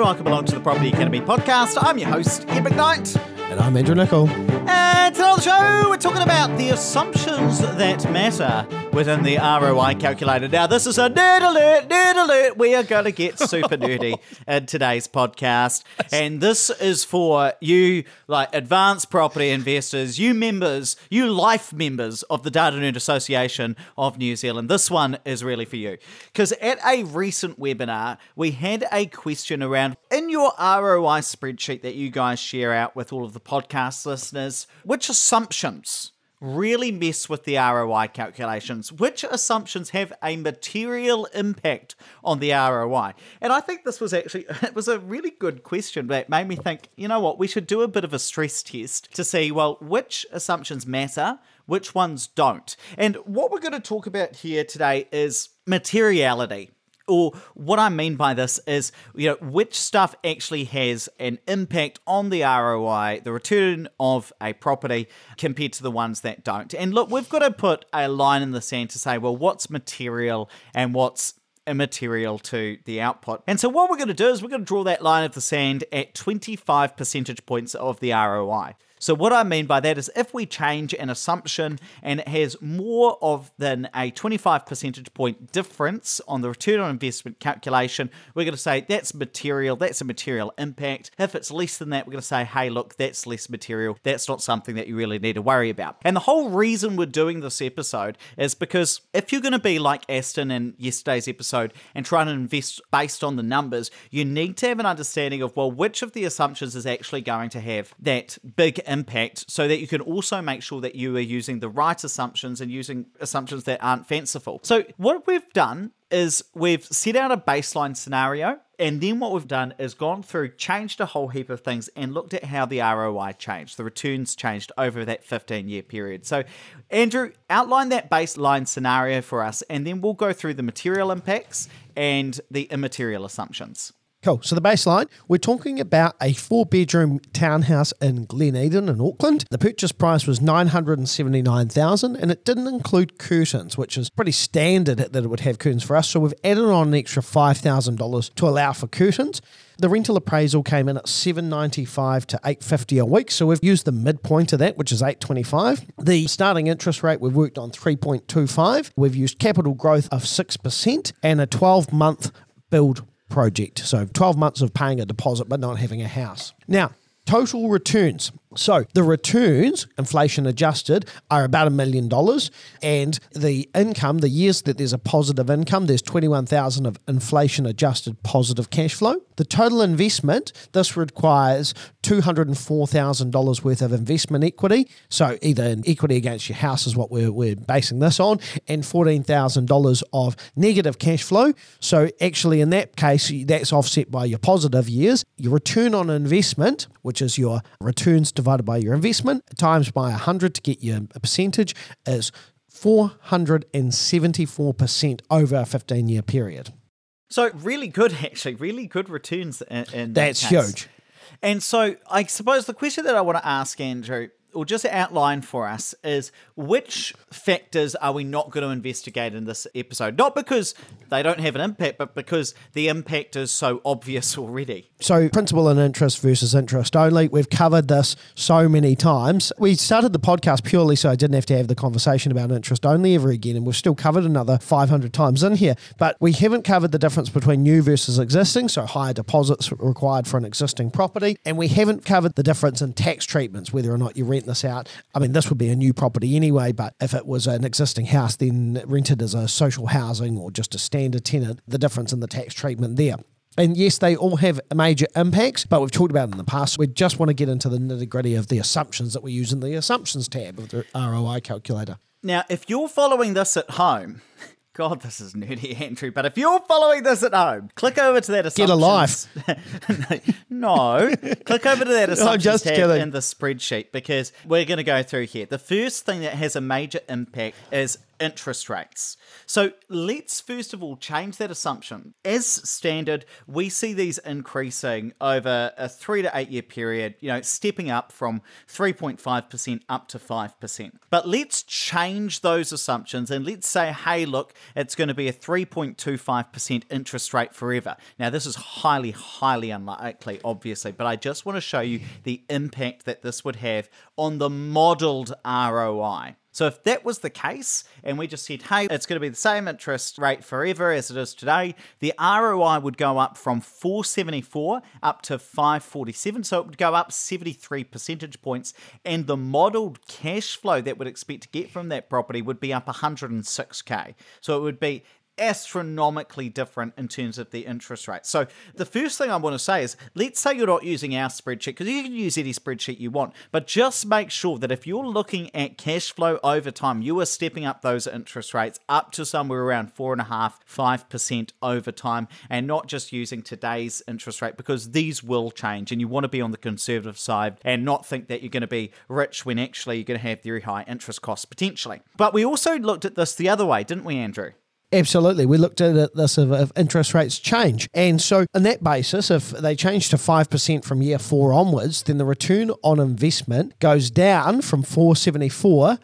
and welcome along to the Property Academy podcast. I'm your host, Ed McKnight. And I'm Andrew Nicol. And today on the show, we're talking about the assumptions that matter within the ROI calculator. Now, this is a nerd alert, nerd alert. We are going to get super nerdy in today's podcast. And this is for you, like advanced property investors, you members, you life members of the Data Nerd Association of New Zealand. This one is really for you. Because at a recent webinar, we had a question around in your ROI spreadsheet that you guys share out with all of the podcast listeners, which assumptions really mess with the ROI calculations? Which assumptions have a material impact on the ROI? And I think this was actually it was a really good question that made me think, you know what, we should do a bit of a stress test to see, well, which assumptions matter, which ones don't. And what we're going to talk about here today is materiality or what I mean by this is, you know, which stuff actually has an impact on the ROI, the return of a property, compared to the ones that don't. And look, we've got to put a line in the sand to say, well, what's material and what's immaterial to the output. And so what we're going to do is we're going to draw that line of the sand at 25 percentage points of the ROI. So, what I mean by that is if we change an assumption and it has more of than a 25 percentage point difference on the return on investment calculation, we're going to say that's material, that's a material impact. If it's less than that, we're going to say, hey, look, that's less material. That's not something that you really need to worry about. And the whole reason we're doing this episode is because if you're going to be like Aston in yesterday's episode and trying to invest based on the numbers, you need to have an understanding of, well, which of the assumptions is actually going to have that big impact so that you can also make sure that you are using the right assumptions and using assumptions that aren't fanciful. So, what we've done is we've set out a baseline scenario and then what we've done is gone through, changed a whole heap of things, and looked at how the ROI changed. The returns changed over that 15 year period. So, Andrew, outline that baseline scenario for us, and then we'll go through the material impacts and the immaterial assumptions. Cool. So the baseline, we're talking about a four bedroom townhouse in Glen Eden in Auckland. The purchase price was 979,000 and it didn't include curtains, which is pretty standard that it would have curtains for us. So we've added on an extra $5,000 to allow for curtains. The rental appraisal came in at 795 to 850 a week, so we've used the midpoint of that, which is 825. The starting interest rate we've worked on 3.25. We've used capital growth of 6% and a 12 month build project. So 12 months of paying a deposit but not having a house. Now, total returns. So the returns, inflation adjusted, are about a million dollars, and the income, the years that there's a positive income, there's twenty one thousand of inflation adjusted positive cash flow. The total investment, this requires two hundred and four thousand dollars worth of investment equity. So either an equity against your house is what we're we're basing this on, and fourteen thousand dollars of negative cash flow. So actually, in that case, that's offset by your positive years. Your return on investment, which is your returns divided by your investment times by 100 to get your percentage is 474% over a 15 year period. So, really good, actually, really good returns in, in That's that huge. And so, I suppose the question that I want to ask Andrew or just outline for us is which factors are we not going to investigate in this episode? Not because they don't have an impact, but because the impact is so obvious already. So, principal and interest versus interest only. We've covered this so many times. We started the podcast purely so I didn't have to have the conversation about interest only ever again, and we've still covered another 500 times in here. But we haven't covered the difference between new versus existing, so higher deposits required for an existing property, and we haven't covered the difference in tax treatments, whether or not you rent this out. I mean, this would be a new property anyway, but if it was an existing house, then rented as a social housing or just a standard tenant, the difference in the tax treatment there. And yes, they all have major impacts, but we've talked about in the past. We just want to get into the nitty gritty of the assumptions that we use in the assumptions tab of the ROI calculator. Now, if you're following this at home, God, this is nerdy, Andrew. But if you're following this at home, click over to that assumptions. Get a life. no, click over to that assumptions just tab kidding. in the spreadsheet because we're going to go through here. The first thing that has a major impact is interest rates. So let's first of all change that assumption. As standard, we see these increasing over a three to eight year period, you know, stepping up from 3.5% up to 5%. But let's change those assumptions and let's say, hey, look, it's going to be a 3.25% interest rate forever. Now, this is highly, highly unlikely, obviously, but I just want to show you the impact that this would have on the modeled ROI. So if that was the case, and we just said, hey, it's going to be the same interest rate forever as it is today, the ROI would go up from 474 up to 547. So it would go up 73 percentage points, and the modeled cash flow that we'd expect to get from that property would be up 106k. So it would be astronomically different in terms of the interest rate. So the first thing I want to say is let's say you're not using our spreadsheet because you can use any spreadsheet you want, but just make sure that if you're looking at cash flow over time, you are stepping up those interest rates up to somewhere around four and a half, five percent over time, and not just using today's interest rate because these will change and you want to be on the conservative side and not think that you're going to be rich when actually you're going to have very high interest costs potentially. But we also looked at this the other way, didn't we, Andrew? Absolutely. We looked at this if, interest rates change. And so, on that basis, if they change to 5% from year four onwards, then the return on investment goes down from 474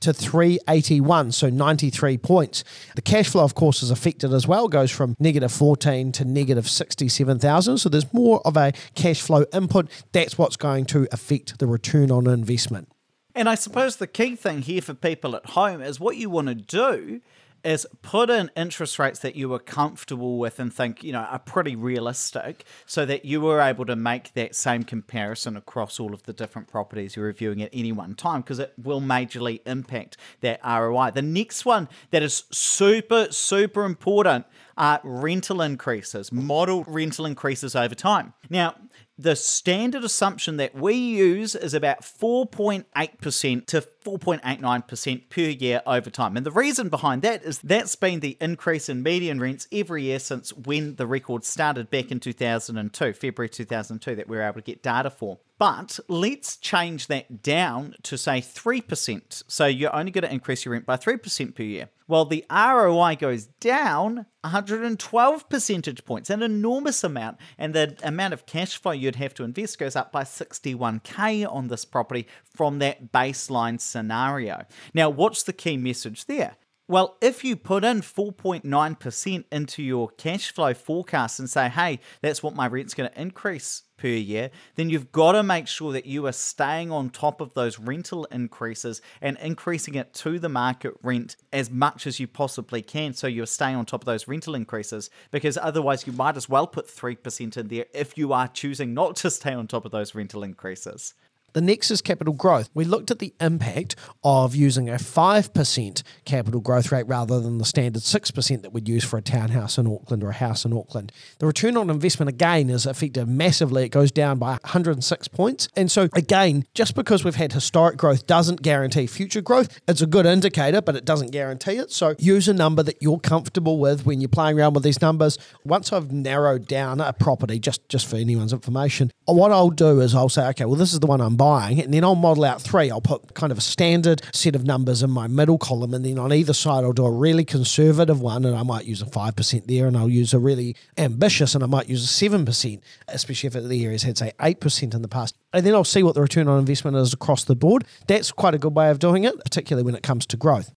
to 381, so 93 points. The cash flow, of course, is affected as well, goes from negative 14 to negative 67,000. So there's more of a cash flow input. That's what's going to affect the return on investment. And I suppose the key thing here for people at home is what you want to do is put in interest rates that you were comfortable with and think, you know, are pretty realistic so that you were able to make that same comparison across all of the different properties you're reviewing at any one time because it will majorly impact that ROI. The next one that is super, super important are rental increases, model rental increases over time. Now, the standard assumption that we use is about 4.8% to 4.89% per year over time. And the reason behind that is that's been the increase in median rents every year since when the record started back in 2002, February 2002, that we were able to get data for. But let's change that down to say 3%. So you're only going to increase your rent by 3% per year. Well, the ROI goes down 112 percentage points, an enormous amount. And the amount of cash flow you'd have to invest goes up by 61k on this property from that baseline scenario. Now, what's the key message there? Well, if you put in 4.9% into your cash flow forecast and say, hey, that's what my rent's going to increase per year, then you've got to make sure that you are staying on top of those rental increases and increasing it to the market rent as much as you possibly can. So you're staying on top of those rental increases because otherwise you might as well put 3% in there if you are choosing not to stay on top of those rental increases. The next is capital growth. We looked at the impact of using a 5% capital growth rate rather than the standard 6% that we'd use for a townhouse in Auckland or a house in Auckland. The return on investment, again, is affected massively. It goes down by 106 points. And so, again, just because we've had historic growth doesn't guarantee future growth. It's a good indicator, but it doesn't guarantee it. So, use a number that you're comfortable with when you're playing around with these numbers. Once I've narrowed down a property, just, just for anyone's information, what I'll do is I'll say, okay, well, this is the one I'm buying, and then I'll model out three. I'll put kind of a standard set of numbers in my middle column, and then on either side, I'll do a really conservative one, and I might use a 5% there, and I'll use a really ambitious, and I might use a 7%, especially if the area's had, say, 8% in the past. And then I'll see what the return on investment is across the board. That's quite a good way of doing it, particularly when it comes to growth.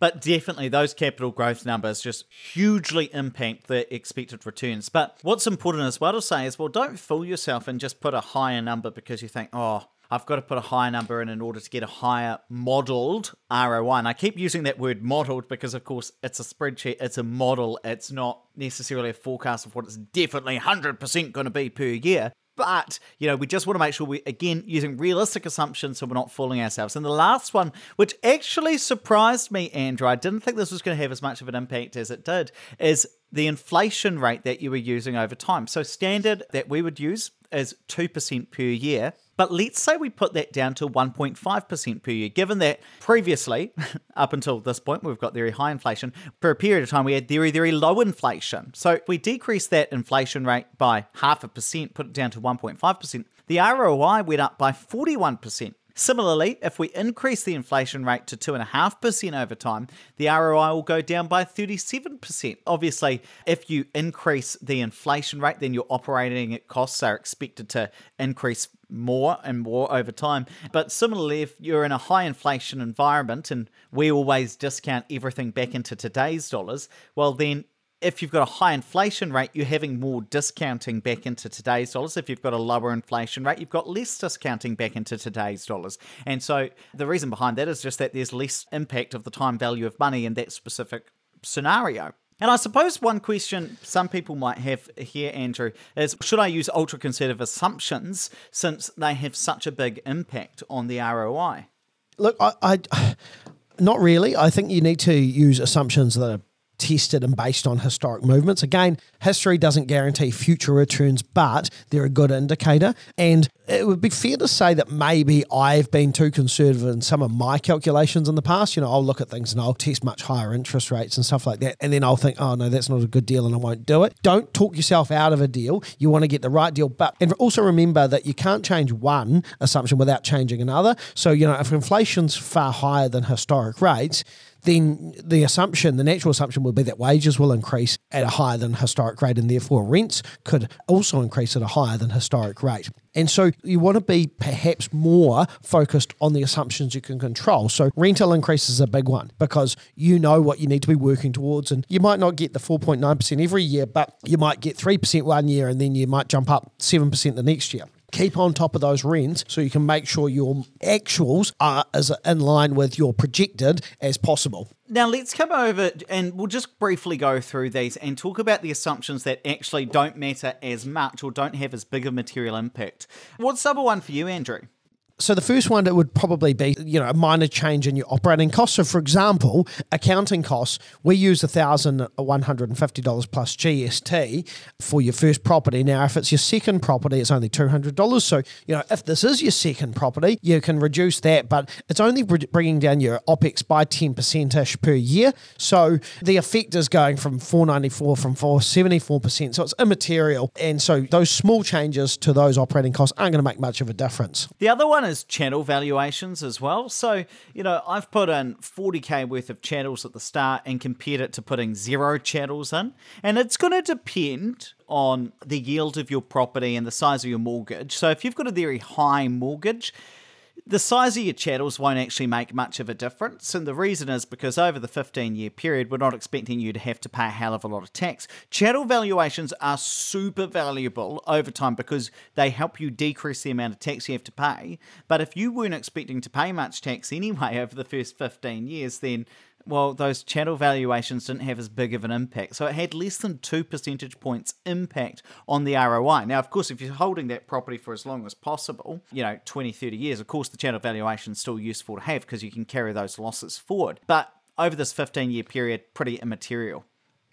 But definitely, those capital growth numbers just hugely impact the expected returns. But what's important as well to say is, well, don't fool yourself and just put a higher number because you think, oh, I've got to put a higher number in in order to get a higher modeled ROI. And I keep using that word modeled because, of course, it's a spreadsheet, it's a model, it's not necessarily a forecast of what it's definitely 100% going to be per year. But, you know, we just want to make sure we, again, using realistic assumptions so we're not fooling ourselves. And the last one, which actually surprised me, Andrew, I didn't think this was going to have as much of an impact as it did, is the inflation rate that you were using over time. So, standard that we would use is 2% per year. But let's say we put that down to 1.5% per year, given that previously, up until this point, we've got very high inflation. For a period of time, we had very, very low inflation. So if we decrease that inflation rate by half a percent, put it down to 1.5%, the ROI went up by 41%. Similarly, if we increase the inflation rate to 2.5% over time, the ROI will go down by 37%. Obviously, if you increase the inflation rate, then your operating costs are expected to increase more and more over time. But similarly, if you're in a high inflation environment and we always discount everything back into today's dollars, well, then if you've got a high inflation rate, you're having more discounting back into today's dollars. If you've got a lower inflation rate, you've got less discounting back into today's dollars. And so the reason behind that is just that there's less impact of the time value of money in that specific scenario. And I suppose one question some people might have here, Andrew, is should I use ultra conservative assumptions since they have such a big impact on the ROI? Look, I, I not really. I think you need to use assumptions that are tested and based on historic movements. Again, history doesn't guarantee future returns, but they're a good indicator. And it would be fair to say that maybe I've been too conservative in some of my calculations in the past. You know, I'll look at things and I'll test much higher interest rates and stuff like that. And then I'll think, oh, no, that's not a good deal and I won't do it. Don't talk yourself out of a deal. You want to get the right deal. But and also remember that you can't change one assumption without changing another. So, you know, if inflation's far higher than historic rates, then the assumption, the natural assumption would be that wages will increase at a higher than historic rate, and therefore rents could also increase at a higher than historic rate. And so you want to be perhaps more focused on the assumptions you can control. So rental increase is a big one because you know what you need to be working towards. And you might not get the 4.9% every year, but you might get 3% one year and then you might jump up 7% the next year keep on top of those rents so you can make sure your actuals are as in line with your projected as possible. Now, let's come over and we'll just briefly go through these and talk about the assumptions that actually don't matter as much or don't have as big a material impact. What's number one for you, Andrew? So the first one that would probably be, you know, a minor change in your operating costs. So for example, accounting costs, we use thousand one hundred and fifty dollars plus GST for your first property. Now, if it's your second property, it's only two hundred dollars. So you know, if this is your second property, you can reduce that, but it's only bringing down your OPEX by ten percent ish per year. So the effect is going from four ninety four from four seventy four percent. So it's immaterial, and so those small changes to those operating costs aren't going to make much of a difference. The other one is chattel valuations as well. So, you know, I've put in 40k worth of chattels at the start and compared it to putting zero chattels in. And it's going to depend on the yield of your property and the size of your mortgage. So, if you've got a very high mortgage, the size of your chattels won't actually make much of a difference. And the reason is because over the 15 year period, we're not expecting you to have to pay a hell of a lot of tax. Chattel valuations are super valuable over time because they help you decrease the amount of tax you have to pay. But if you weren't expecting to pay much tax anyway over the first 15 years, then well, those chattel valuations didn't have as big of an impact. So it had less than two percentage points impact on the ROI. Now, of course, if you're holding that property for as long as possible, you know, 20, 30 years, of course, the chattel valuation is still useful to have because you can carry those losses forward. But over this 15 year period, pretty immaterial.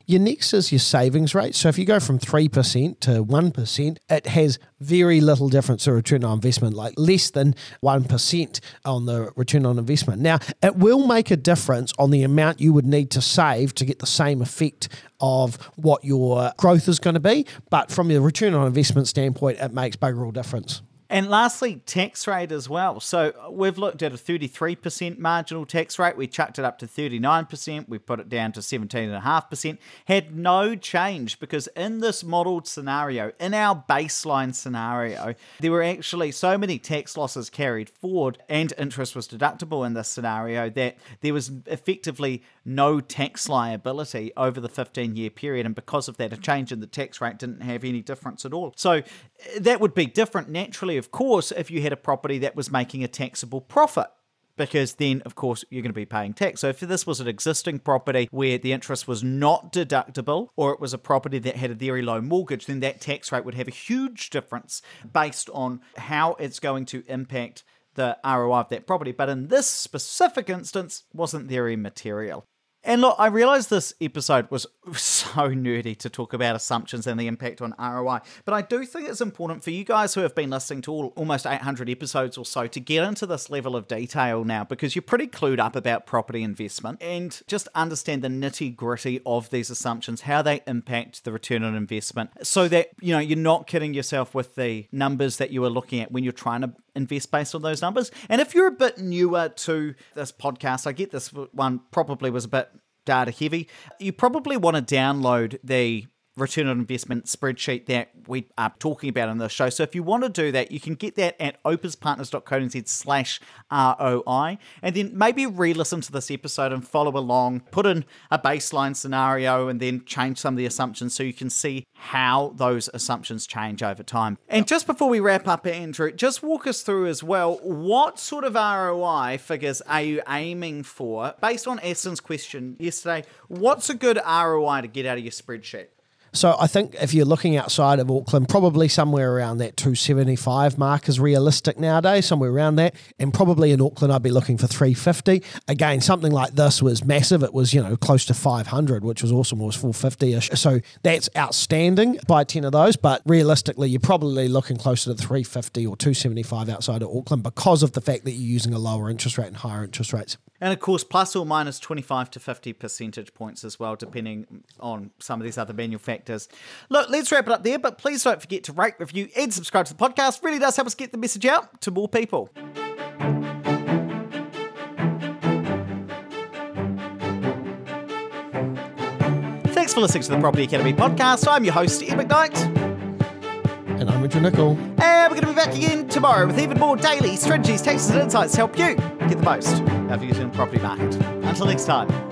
Your next is your savings rate. So if you go from 3% to 1%, it has very little difference to return on investment, like less than 1% on the return on investment. Now, it will make a difference on the amount you would need to save to get the same effect of what your growth is going to be. But from the return on investment standpoint, it makes bigger all difference. And lastly, tax rate as well. So uh, we've looked at a 33% marginal tax rate. We chucked it up to 39%. We put it down to 17.5%. Had no change because in this modeled scenario, in our baseline scenario, there were actually so many tax losses carried forward and interest was deductible in this scenario that there was effectively no tax liability over the 15 year period. And because of that, a change in the tax rate didn't have any difference at all. So that would be different naturally, of course, if you had a property that was making a taxable profit because then, of course, you're going to be paying tax. So, if this was an existing property where the interest was not deductible, or it was a property that had a very low mortgage, then that tax rate would have a huge difference based on how it's going to impact the ROI of that property. But in this specific instance, wasn't very material. And look, I realize this episode was so nerdy to talk about assumptions and the impact on ROI, but I do think it's important for you guys who have been listening to all, almost 800 episodes or so to get into this level of detail now because you're pretty clued up about property investment and just understand the nitty gritty of these assumptions, how they impact the return on investment, so that you know you're not kidding yourself with the numbers that you are looking at when you're trying to invest based on those numbers. And if you're a bit newer to this podcast, I get this one probably was a bit data heavy. You probably want to download the return on investment spreadsheet that we are talking about in the show. So if you want to do that, you can get that at opuspartners.co.nz slash ROI and then maybe re-listen to this episode and follow along, put in a baseline scenario and then change some of the assumptions so you can see how those assumptions change over time. And just before we wrap up, Andrew, just walk us through as well, what sort of ROI figures are you aiming for? Based on Aston's question yesterday, what's a good ROI to get out of your spreadsheet? So I think if you're looking outside of Auckland, probably somewhere around that 275 mark is realistic nowadays, somewhere around that. And probably in Auckland, I'd be looking for 350. Again, something like this was massive. It was, you know, close to 500, which was awesome. It was 450-ish. So that's outstanding by 10 of those. But realistically, you're probably looking closer to 350 or 275 outside of Auckland because of the fact that you're using a lower interest rate and higher interest rates. And of course, plus or minus 25 to 50 percentage points as well, depending on some of these other manual factors. Look, let's wrap it up there, but please don't forget to rate, review, and subscribe to the podcast. Really does help us get the message out to more people. Thanks for listening to the Property Academy podcast. I'm your host, Ed McKnight. Richard Nicol. And we're going to be back again tomorrow with even more daily strategies, tactics, and insights to help you get the most out of your property market. Until next time.